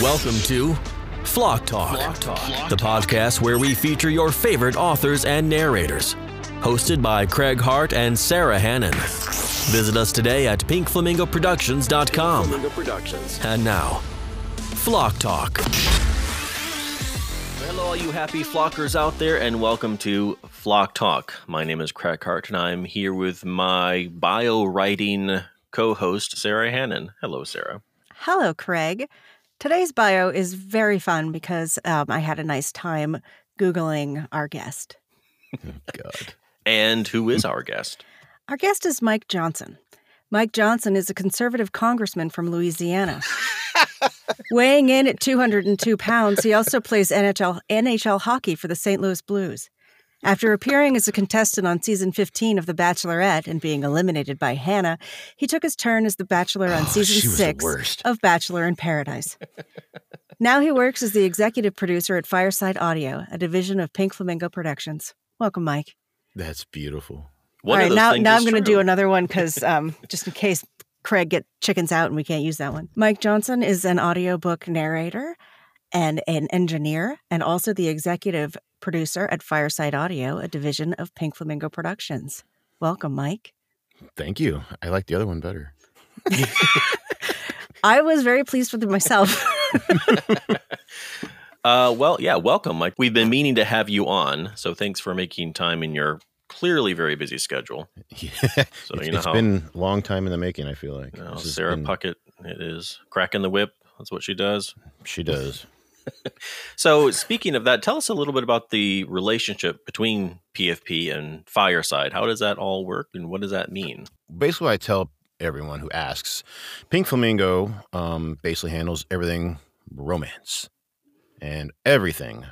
Welcome to Flock Talk, the podcast where we feature your favorite authors and narrators. Hosted by Craig Hart and Sarah Hannon. Visit us today at pinkflamingoproductions.com. And now, Flock Talk. Hello, all you happy flockers out there, and welcome to Flock Talk. My name is Craig Hart, and I'm here with my bio writing co host, Sarah Hannon. Hello, Sarah. Hello, Craig. Today's bio is very fun because um, I had a nice time Googling our guest. God. And who is our guest? Our guest is Mike Johnson. Mike Johnson is a conservative congressman from Louisiana. Weighing in at 202 pounds, he also plays NHL, NHL hockey for the St. Louis Blues. After appearing as a contestant on season 15 of The Bachelorette and being eliminated by Hannah, he took his turn as the Bachelor on Oh, season 6 of Bachelor in Paradise. now he works as the executive producer at Fireside Audio, a division of Pink Flamingo Productions. Welcome, Mike. That's beautiful. One All of right, those now, now I'm going to do another one because um, just in case Craig get chickens out and we can't use that one. Mike Johnson is an audiobook narrator and an engineer, and also the executive producer at Fireside Audio, a division of Pink Flamingo Productions. Welcome, Mike. Thank you. I like the other one better. I was very pleased with it myself. Uh, well, yeah, welcome, Mike. We've been meaning to have you on, so thanks for making time in your clearly very busy schedule. Yeah. So it's you know it's how been a long time in the making, I feel like. you know, Sarah been- Puckett it is cracking the whip. That's what she does. She does. So, speaking of that, tell us a little bit about the relationship between PFP and Fireside. How does that all work, and what does that mean? Basically, I tell everyone who asks Pink Flamingo um, basically handles everything romance and everything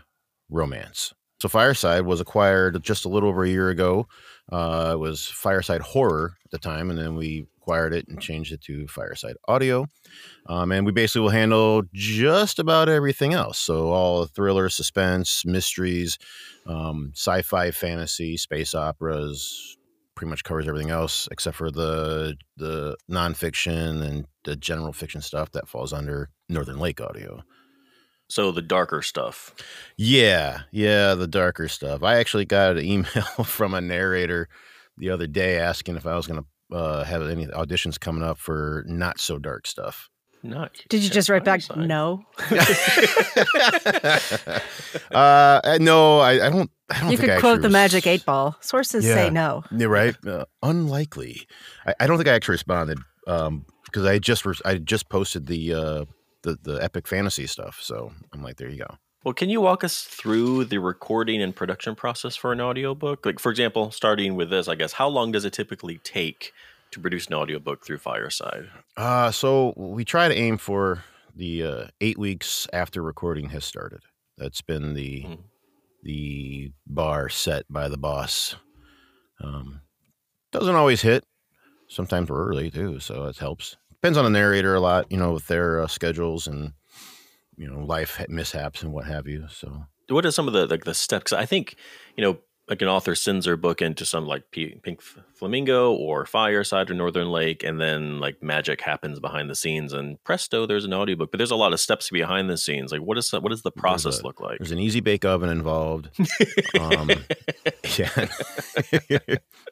romance. So, Fireside was acquired just a little over a year ago. Uh, it was Fireside Horror at the time, and then we acquired it and changed it to Fireside Audio. Um, and we basically will handle just about everything else. So, all the thriller, suspense, mysteries, um, sci fi, fantasy, space operas, pretty much covers everything else except for the the nonfiction and the general fiction stuff that falls under Northern Lake Audio. So, the darker stuff. Yeah, yeah, the darker stuff. I actually got an email from a narrator the other day asking if I was going to uh, have any auditions coming up for not so dark stuff. Not. Did you just write back, Fireside. no? uh, no, I, I don't. I don't You think could I quote the res- magic eight ball. Sources say Yeah. no. Yeah, right. Uh, unlikely. I, I don't think I actually responded um, because I just res- I just posted the uh, the the epic fantasy stuff. So I'm like, there you go. Well, can you walk us through the recording and production process for an audiobook? Like, for example, starting with this, I guess, how long does it typically take to produce an audiobook through Fireside? Uh, so we try to aim for the uh, eight weeks after recording has started. That's been the Mhm. the bar set by the boss. Um, doesn't always hit. Sometimes we're early too, so it helps. Depends on the narrator a lot, you know, with their uh, schedules and you know life mishaps and what have you. So What are some of the like the steps? I think you know, like an author sends their book into some like P- Pink F- Flamingo or Fireside or Northern Lake, and then like magic happens behind the scenes, and presto, there's an audiobook. But there's a lot of steps behind the scenes. Like, what is what does the process a- look like? there's an easy bake oven involved. um, yeah.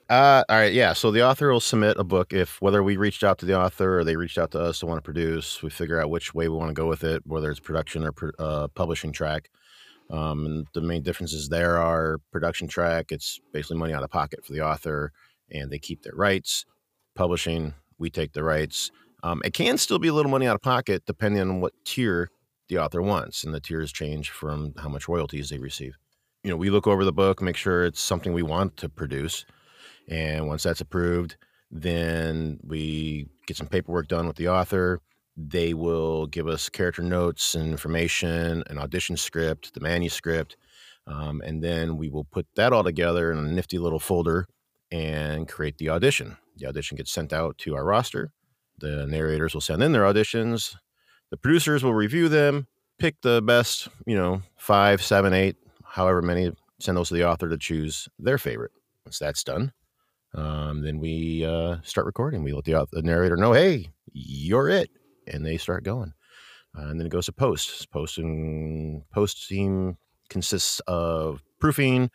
uh, all right. Yeah. So the author will submit a book if whether we reached out to the author or they reached out to us to want to produce, we figure out which way we want to go with it, whether it's production or uh, publishing track. Um, and the main differences there are production track, it's basically money out of pocket for the author and they keep their rights. Publishing, we take the rights. Um, it can still be a little money out of pocket depending on what tier the author wants, and the tiers change from how much royalties they receive. You know, we look over the book, make sure it's something we want to produce, and once that's approved, then we get some paperwork done with the author. They will give us character notes and information, an audition script, the manuscript, um, and then we will put that all together in a nifty little folder and create the audition. The audition gets sent out to our roster. The narrators will send in their auditions. The producers will review them, pick the best, you know, five, seven, eight, however many, send those to the author to choose their favorite. Once that's done, um, then we uh, start recording. We let the, the narrator know, hey, you're it. And they start going. uh, and then it goes to post. Posting post team consists of proofing,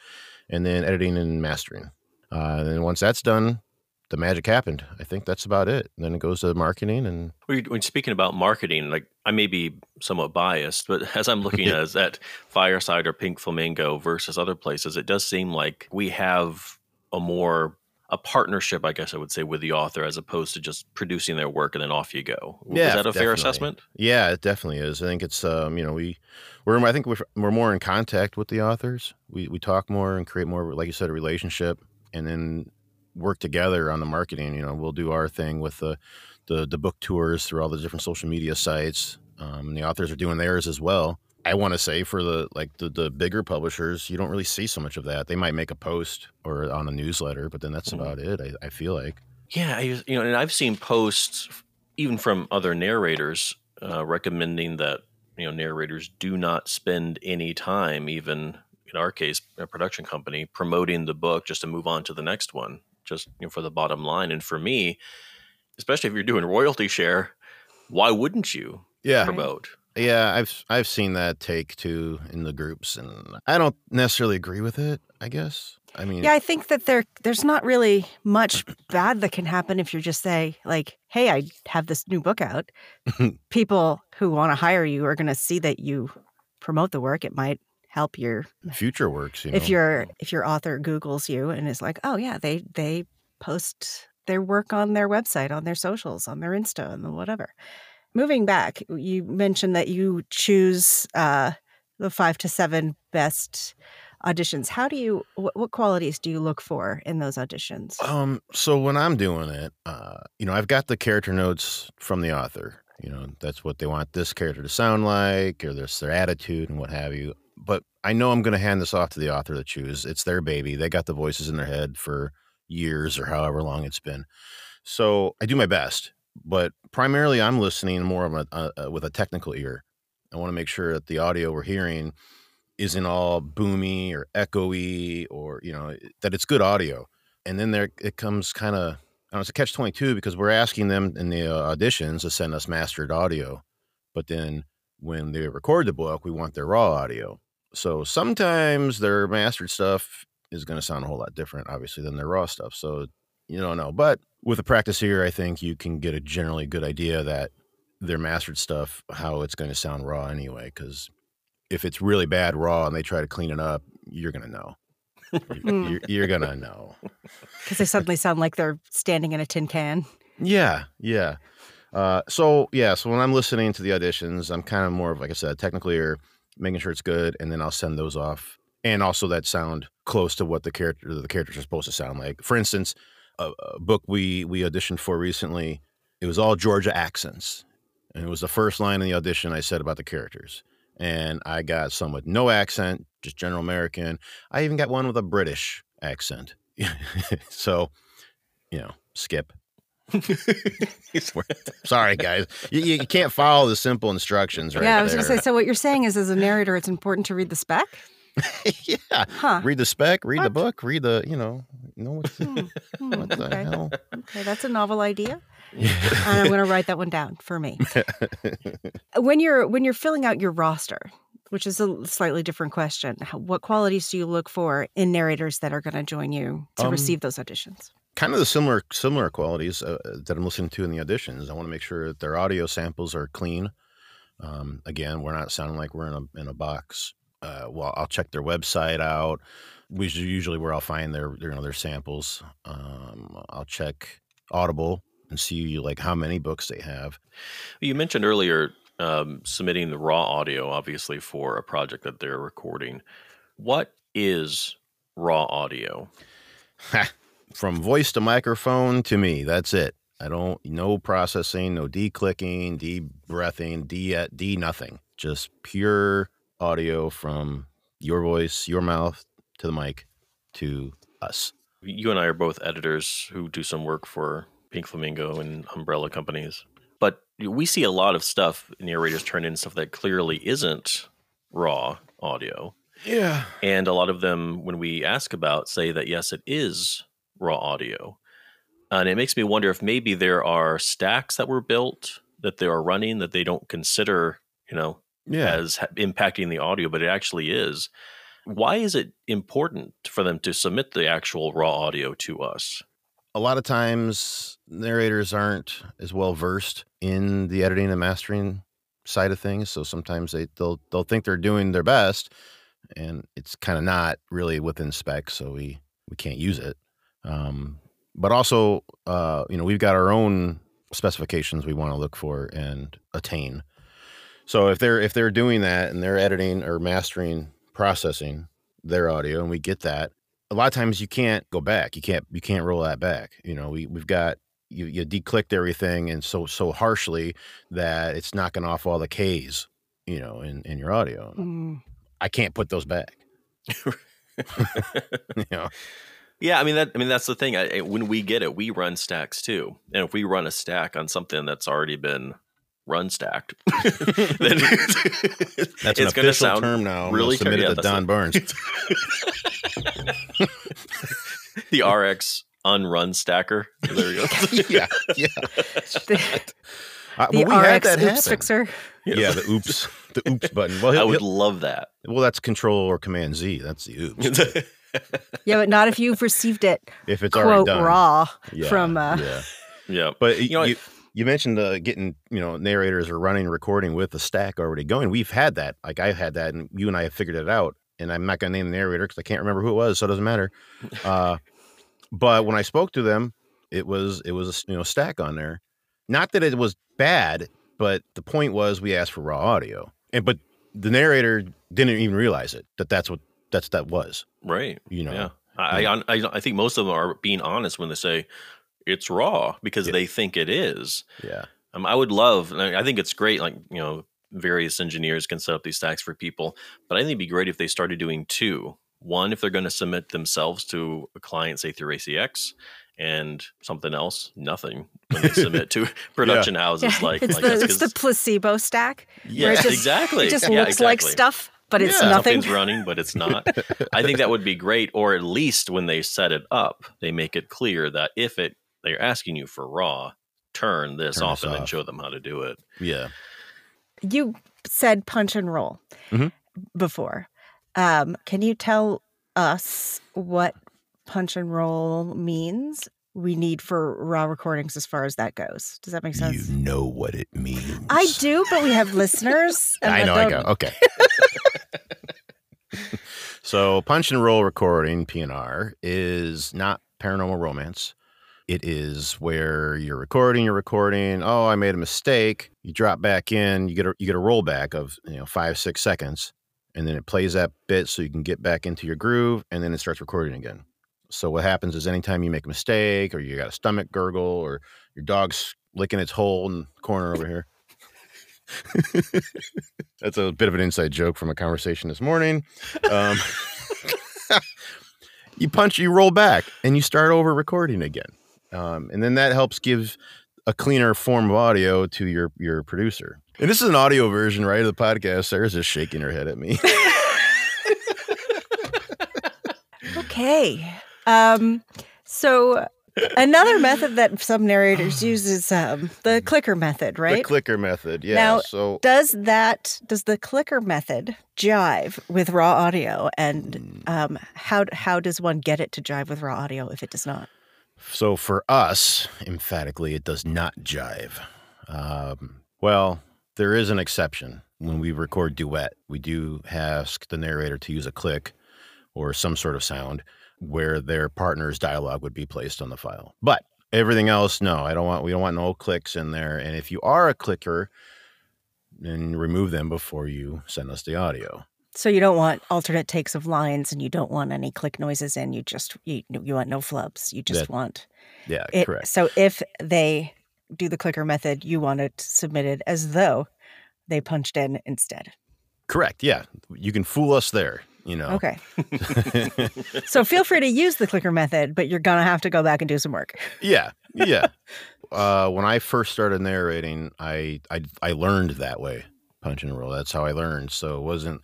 and then editing and mastering. Uh, and then once that's done, the magic happened. I think that's about it. And then it goes to marketing and. When speaking about marketing, like I may be somewhat biased, but as I'm looking at, at Fireside or Pink Flamingo versus other places, it does seem like we have a more a partnership, I guess I would say, with the author as opposed to just producing their work and then off you go. Yeah, is that a definitely. fair assessment? Yeah, it definitely is. I think it's um, you know we we're I think we're, we're more in contact with the authors. We we talk more and create more, like you said, a relationship, and then work together on the marketing. You know, we'll do our thing with the the, the book tours through all the different social media sites. Um, the authors are doing theirs as well. I want to say for the like the, the bigger publishers, you don't really see so much of that. They might make a post or on a newsletter, but then that's mm-hmm. about it. I, I, feel like. Yeah, I, you know, and I've seen posts even from other narrators uh, recommending that you know narrators do not spend any time, even in our case, a production company, promoting the book just to move on to the next one, just you know, for the bottom line. And for me, especially if you're doing royalty share, why wouldn't you? Yeah. promote. Yeah, I've I've seen that take too in the groups, and I don't necessarily agree with it. I guess. I mean, yeah, I think that there there's not really much bad that can happen if you just say like, "Hey, I have this new book out." People who want to hire you are going to see that you promote the work. It might help your future works. You know? If your if your author Google's you and is like, "Oh yeah, they they post their work on their website, on their socials, on their Insta, and whatever." Moving back, you mentioned that you choose uh, the five to seven best auditions. How do you? What, qualities do you look for in those auditions? Um, so when I'm doing it, uh, you know, I've got the character notes from the author. You know, that's what they want this character to sound like, or this their attitude and what have you. But I know I'm going to hand this off to the author to choose. It's their baby. They got the voices in their head for years or however long it's been. So I do my best but primarily I'm listening more of a, a, a with a technical ear. I want to make sure that the audio we're hearing isn't all boomy or echoey or you know that it's good audio. And then there it comes kind of I don't know, it's a catch twenty two because we're asking them in the uh, auditions to send us mastered audio, but then when they record the book, we want their raw audio. So sometimes their mastered stuff is going to sound a whole lot different, obviously, than their raw stuff. So you don't know, but with a practice here, I think you can get a generally good idea that their mastered stuff, how it's going to sound raw anyway. Because if it's really bad raw and they try to clean it up, you're going to know. you're, you're, you're going to know. Because they suddenly sound like they're standing in a tin can. Yeah, yeah. Uh, so yeah, so when I'm listening to the auditions, I'm kind of more of like I said, technically or making sure it's good, and then I'll send those off, and also that sound close to what the character the characters are supposed to sound like. For instance, a, a book we we auditioned for recently. It was all Georgia accents, and it was the first line in the audition I said about the characters. And I got some with no accent, just general American. I even got one with a British accent. so, you know, skip. Sorry, guys. You, you, can't follow the simple instructions, right? Yeah, I was going to say. So, what you're saying is, as a narrator, it's important to read the spec. yeah. Huh. Read the spec, read what? the book, read the, you know, know what's hmm. Hmm. what the okay. hell. Okay, that's a novel idea. and I'm going to write that one down for me. when you're when you're filling out your roster, which is a slightly different question, what qualities do you look for in narrators that are going to join you to um, receive those auditions? Kind of the similar similar qualities uh, that I'm listening to in the auditions. I want to make sure that their audio samples are clean. Um, again, we're not sounding like we're in a in a box uh, well, I'll check their website out. Which is usually where I'll find their, their you know their samples. Um, I'll check Audible and see like how many books they have. You mentioned earlier um, submitting the raw audio, obviously for a project that they're recording. What is raw audio? From voice to microphone to me, that's it. I don't no processing, no declicking, de-breathing, de de nothing. Just pure audio from your voice, your mouth to the mic to us. You and I are both editors who do some work for Pink Flamingo and umbrella companies. But we see a lot of stuff narrators turn in stuff that clearly isn't raw audio. Yeah. And a lot of them, when we ask about, say that yes, it is raw audio. And it makes me wonder if maybe there are stacks that were built that they are running that they don't consider you know, Yeah. as impacting the audio, but it actually is. Why is it important for them to submit the actual raw audio to us? a lot of times narrators aren't as well versed in the editing and mastering side of things so sometimes they they'll they'll think they're doing their best and it's kind of not really within spec so we we can't use it um but also uh you know we've got our own specifications we want to look for and attain so if they're if they're doing that and they're editing or mastering processing their audio and we get that a lot of times you can't go back. You can't you can't roll that back. You know, we we've got you you declicked everything and so so harshly that it's knocking off all the K's, you know, in in your audio. Mm. I can't put those back. you know, Yeah, I mean that. I mean that's the thing. I, I- when we get it, we run stacks too, and if we run a stack on something that's already been run stacked, then that's an it's going to official sound term now. I'm gonna really submit yeah, it to Don a- Barnes. the RX unrun stacker. There we go. yeah, yeah. The, Uh, the but we had RX that oops happen. fixer. Yeah, the oops, the oops button. Well, I he'll, would love that. well, that's Control or Command Z. That's the oops. Yeah, but not if you've received it if it's already quote done. raw Yeah, from uh, yeah. yeah, But You you know, you, you mentioned uh, getting you know narrators are running recording with the stack already going. We've had that. Like I've had that, and you and I have figured it out. And I'm not going to name the narrator because I can't remember who it was, so it doesn't matter. Uh, but when I spoke to them, it was it was a you know stack on there. Not that it was bad, but the point was we asked for raw audio, and but the narrator didn't even realize it that that's what that's that was. right. You know, Yeah, I, I I I think most of them are being honest when they say it's raw because Yeah. they think it is. Yeah, Um, I would love. and I I think it's great. Like you know, various engineers can set up these stacks for people, but I think it'd be great if they started doing two. One, if they're going to submit themselves to a client, say through ACX, and something else, nothing when they submit to production houses yeah, like it's like the it's the 'cause- placebo stack. where yeah, it just- exactly. It just yeah, looks like stuff, but it's Yeah. nothing. Something's running, but it's not. I think that would be great, or at least when they set it up, they make it clear that if it they're asking you for raw, turn this Turn off this and then show them how to do it. yeah. You said punch and roll Mhm. before. Um, can you tell us what punch and roll means? We need for raw recordings as far as that goes. Does that make sense? You know what it means. I do, but we have listeners. and I know. I don't- go. Okay. so, punch and roll recording (PNR) is not paranormal romance. It is where you're recording, you're recording. Oh, I made a mistake. You drop back in. You get a you get a rollback of you know five six seconds, and then it plays that bit so you can get back into your groove, and then it starts recording again. So what happens is anytime you make a mistake, or you got a stomach gurgle, or your dog's licking its hole in the corner over here. That's a bit of an inside joke from a conversation this morning. Um, you punch, you roll back, and you start over recording again, um, and then that helps give a cleaner form of audio to your your producer. And this is an audio version, right, of the podcast. Sarah's just shaking her head at me. Okay. Um, so another method that some narrators use is um, the clicker method, right? The clicker method, yeah. Now- so does that does the clicker method jive with raw audio, and um, how how does one get it to jive with raw audio if it does not? So for us, emphatically, it does not jive. Um, well, there is an exception. When we record duet, we do ask the narrator to use a click or some sort of sound where their partner's dialogue would be placed on the file. But everything else, no, I don't want. We don't want no clicks in there. And if you are a clicker, then remove them before you send us the audio. So you don't want alternate takes of lines, and you don't want any click noises in. You just you, you want no flubs. You just That- want Yeah, it. correct. So if they do the clicker method, you want it submitted as though they punched in instead. Correct. Yeah, you can fool us there. You know. Okay. So feel free to use the clicker method, but you're gonna have to go back and do some work. yeah yeah uh when i first started narrating I, I i learned that way punch and roll that's how i learned so it wasn't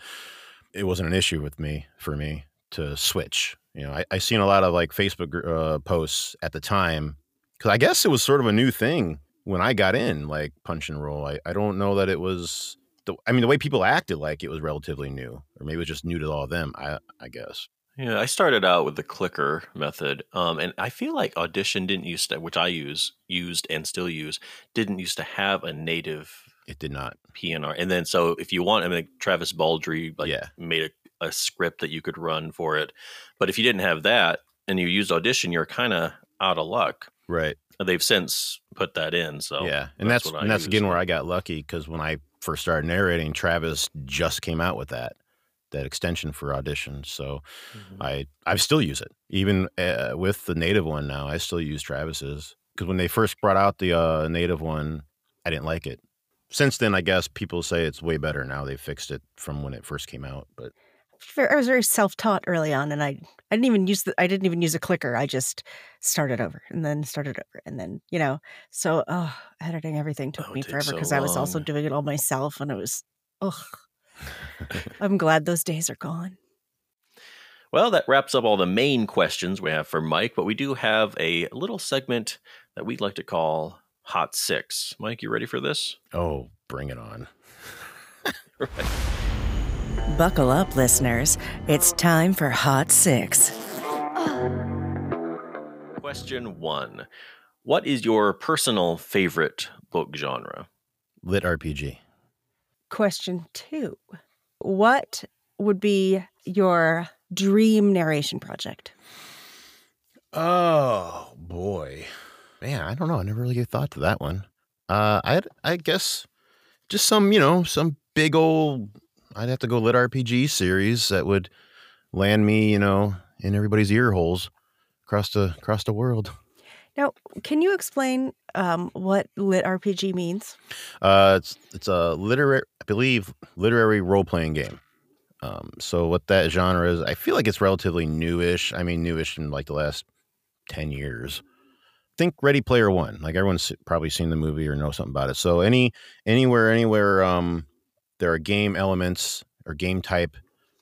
it wasn't an issue with me for me to switch you know i, I seen a lot of like facebook uh, posts at the time because i guess it was sort of a new thing when i got in like punch and roll I, I don't know that it was the, I mean, the way people acted like it was relatively new, or maybe it was just new to all of them. I I guess. Yeah, I started out with the clicker method, um, and I feel like Audition didn't used to, which I use, used and still use, didn't used to have a native It did not. PNR. And then, so if you want, I mean, Travis Baldree like Yeah. made a, a script that you could run for it, but if you didn't have that and you used Audition, you're kind of out of luck. Right. They've since put that in, so yeah, and that's, what I and that's use. again where I got lucky because when I first started narrating, Travis just came out with that that extension for audition. So Mhm. I I still use it even uh, with the native one now. I still use Travis's because when they first brought out the uh, native one, I didn't like it. Since then, I guess people say it's way better now. They fixed it from when it first came out, but I was very self-taught early on, and I I didn't even use the I didn't even use a clicker. I just started over and then started over and then you know. So oh, editing everything took Oh, me takes forever so because I was also doing it all myself, and it was ugh. I'm glad those days are gone. Well, that wraps up all the main questions we have for Mike, but we do have a little segment that we'd like to call Hot Six. Mike, you ready for this? oh, bring it on. Buckle up, listeners. It's time for Hot Six. Question one What is your personal favorite book genre? Lit RPG. Question two: What would be your dream narration project? Oh boy, man, I don't know. I never really gave thought to that one. Uh, I I guess just some you know some big old. I'd have to go lit RPG series that would land me you know in everybody's ear holes across the across the world. Now, can you explain um, what lit RPG means? Uh, it's it's a literary, I believe, literary role playing game. Um, so what that genre is, I feel like it's relatively newish. I mean, newish in like the last ten years. Think Ready Player One. Like everyone's probably seen the movie or know something about it. So any anywhere anywhere um, there are game elements or game type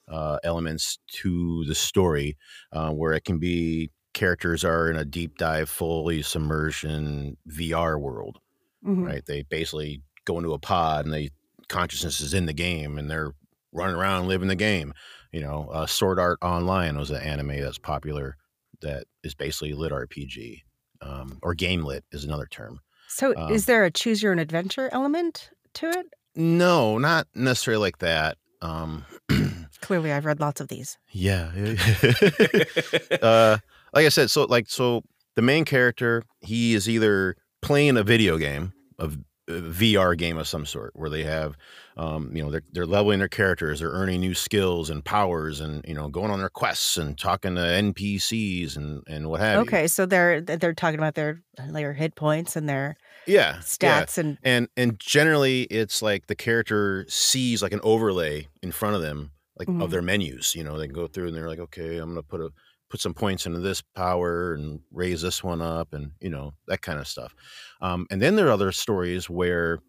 uh, elements to the story, uh, where it can be characters are in a deep dive, fully submersion VR world Mhm. right? They basically go into a pod and they consciousness is in the game and they're running around living the game. You know, uh, Sword Art Online was an anime that's popular that is basically lit RPG, um, or game lit is another term. So, Um, is there a choose your own adventure element to it? No, not necessarily like that. Um, Clearly, I've read lots of these. yeah. uh, like I said, so like so the main character he is either playing a video game, a, a VR game of some sort, where they have, um, you know, they're they're leveling their characters, they're earning new skills and powers, and you know, going on their quests and talking to NPCs and and what have you. Okay, so they're they're talking about their their hit points and their Yeah. yeah. stats and and and generally it's like the character sees like an overlay in front of them like Mhm. of their menus you know they can go through and they're like okay i'm gonna put a put some points into this power and raise this one up and you know that kind of stuff um, and then there are other stories where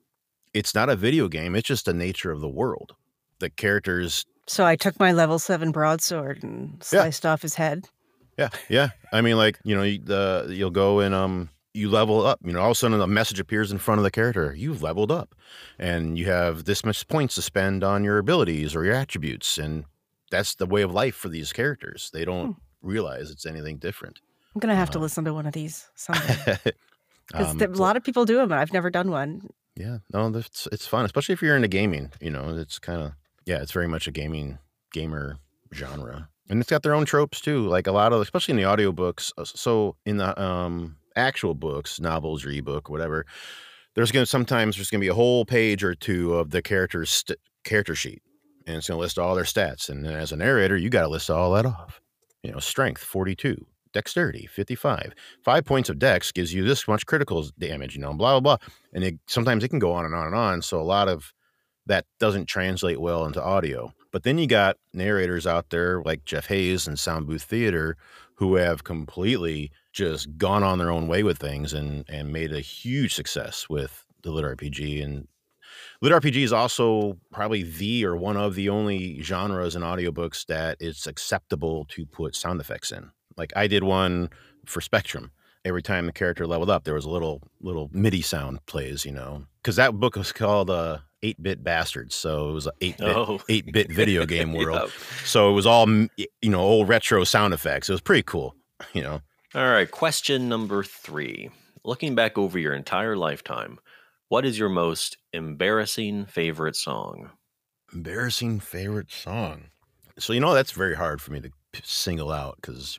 it's not a video game it's just the nature of the world the characters so I took my level seven broadsword and Yeah. sliced off his head. Yeah, yeah. I mean, like you know, the you'll go and um, you level up. You know, all of a sudden a message appears in front of the character. You've leveled up, and you have this much points to spend on your abilities or your attributes, and that's the way of life for these characters. They don't realize it's anything different. I'm gonna have to Uh, listen to one of these someday because Um, a lot of people do them, and I've never done one. Yeah, no, it's it's fun, especially if you're into gaming. You know, it's kind of yeah, it's very much a gaming gamer genre, and it's got their own tropes too. Like a lot of, especially in the audiobooks. uh, So in the um actual books, novels or ebook, whatever, there's gonna sometimes there's gonna be a whole page or two of the character's st- character sheet, and it's gonna list all their stats. And then as a narrator, you got to list all that off. You know, strength 42, dexterity 55, five points of dex gives you this much critical damage. You know, blah blah blah and it, sometimes it can go on and on and on. So a lot of that doesn't translate well into audio. But then you got narrators out there like Jeff Hays and Soundbooth Theater who have completely just gone on their own way with things and and made a huge success with the lit RPG and lit RPG is also probably the or one of the only genres in audiobooks that it's acceptable to put sound effects in. Like I did one for Spectrum every time the character leveled up, there was a little little MIDI sound plays, you know, because that book was called uh, Eight Bit Bastards, so it was an eight bit Oh. eight bit video game world. Yep. So it was all you know old retro sound effects. It was pretty cool, you know. All right, question number three. Looking back over your entire lifetime, what is your most embarrassing favorite song? Embarrassing favorite song. So you know that's very hard for me to single out because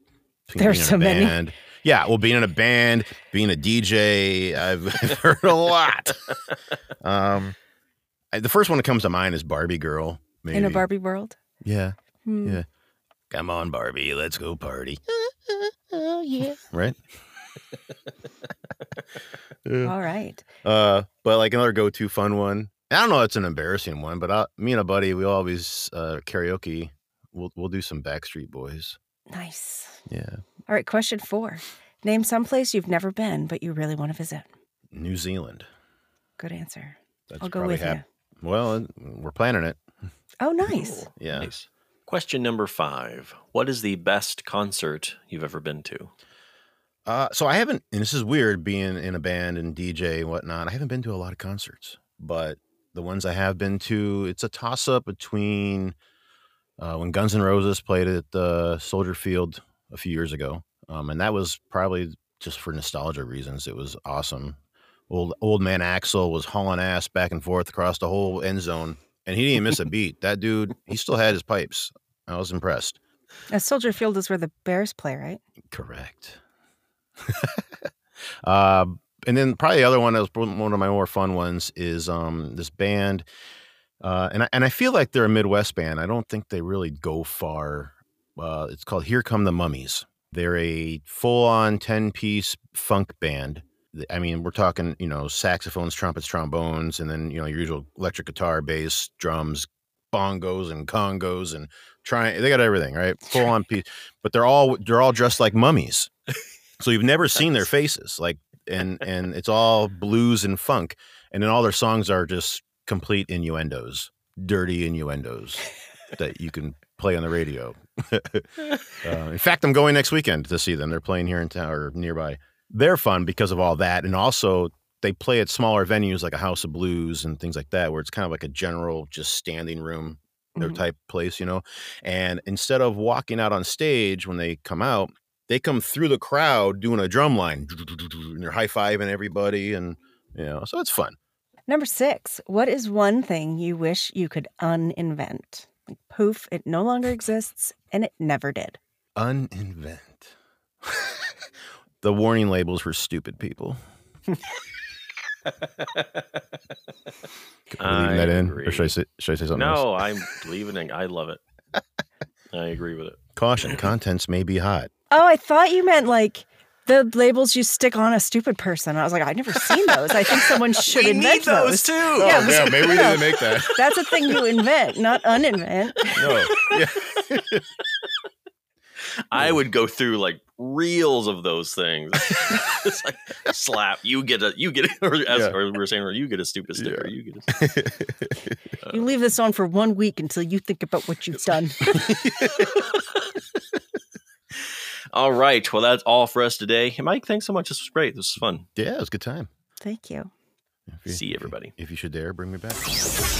There's so many. Yeah, well, being in a band, being a DJ, I've heard a lot. um, I- the first one that comes to mind is Barbie Girl. Maybe. In a Barbie world? Yeah. Hmm. Yeah. Come on, Barbie, let's go party. Oh yeah. Right. Yeah. All right. Uh, but like another go-to fun one. I don't know. It's an embarrassing one, but I, me and a buddy, we always uh, karaoke. We'll we'll do some Backstreet Boys. Nice. Yeah. All right. Question four. Name some place you've never been, but you really want to visit. New Zealand. Good answer. That's I'll go with hap- Well, we're planning it. Oh, nice. Cool. Yeah. Nice. Question number five. What is the best concert you've ever been to? Uh, so I haven't, and this is weird being in a band and DJ and whatnot. I haven't been to a lot of concerts, but the ones I have been to, it's a toss up between uh, when Guns N' Roses played at the Soldier Field a few years ago, um, and that was probably just for nostalgia reasons. It was awesome. Old old man Axl was hauling ass back and forth across the whole end zone, and he didn't miss a beat. That dude, he still had his pipes. I was impressed. Now, Soldier Field is where the Bears play, right? Correct. Uh, and then probably the other one that was one of my more fun ones is um, this band, uh, and I, and I feel like they're a Midwest band. I don't think they really go far. Uh, it's called Here Come the Mummies. They're a full-on ten-piece funk band. I mean, we're talking you know saxophones, trumpets, trombones, and then you know your usual electric guitar, bass, drums, bongos, and congos, and trying. They got everything right, full-on piece. But they're all they're all dressed like mummies. So you've never seen their faces, like, and and it's all blues and funk, and then all their songs are just complete innuendos, dirty innuendos that you can play on the radio. uh, in fact, I'm going next weekend to see them. They're playing here in town or nearby. They're fun because of all that, and also they play at smaller venues like a House of Blues and things like that, where it's kind of like a general just standing room their Mhm. type place, you know. And instead of walking out on stage when they come out, they come through the crowd doing a drum line, and they're high fiving everybody, and you know, so it's fun. Number six. What is one thing you wish you could uninvent? Like, poof, it no longer exists, and it never did. Uninvent the warning labels for stupid people. Are we leaving I that in, or agree. should I say, should I say something else? No, I'm leaving it. I love it. I agree with it. Caution: contents may be hot. Oh, I thought you meant like the labels you stick on a stupid person. I was like, I've never seen those. I think someone should invent those. too. Yeah, oh, we- Oh, maybe we no. didn't make that. That's a thing you invent, not uninvent. No, yeah. I would go through like reels of those things. it's like slap. You get a. You get a, or as Yeah. or we were saying, or you get a stupid sticker. Yeah. You get. A, You leave this on for one week until you think about what you've done. All right. Well, that's all for us today. Mike, thanks so much. This was great. This was fun. yeah, it was a good time. Thank you. You- See everybody. If you should dare, bring me back.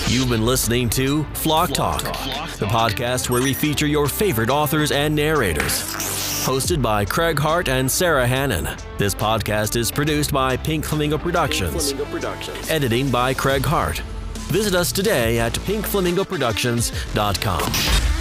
You've been listening to Flock Talk, the podcast where we feature your favorite authors and narrators. Hosted by Craig Hart and Sarah Hannon. This podcast is produced by Pink Flamingo Productions. Editing by Craig Hart. Visit us today at pinkflamingoproductions.com.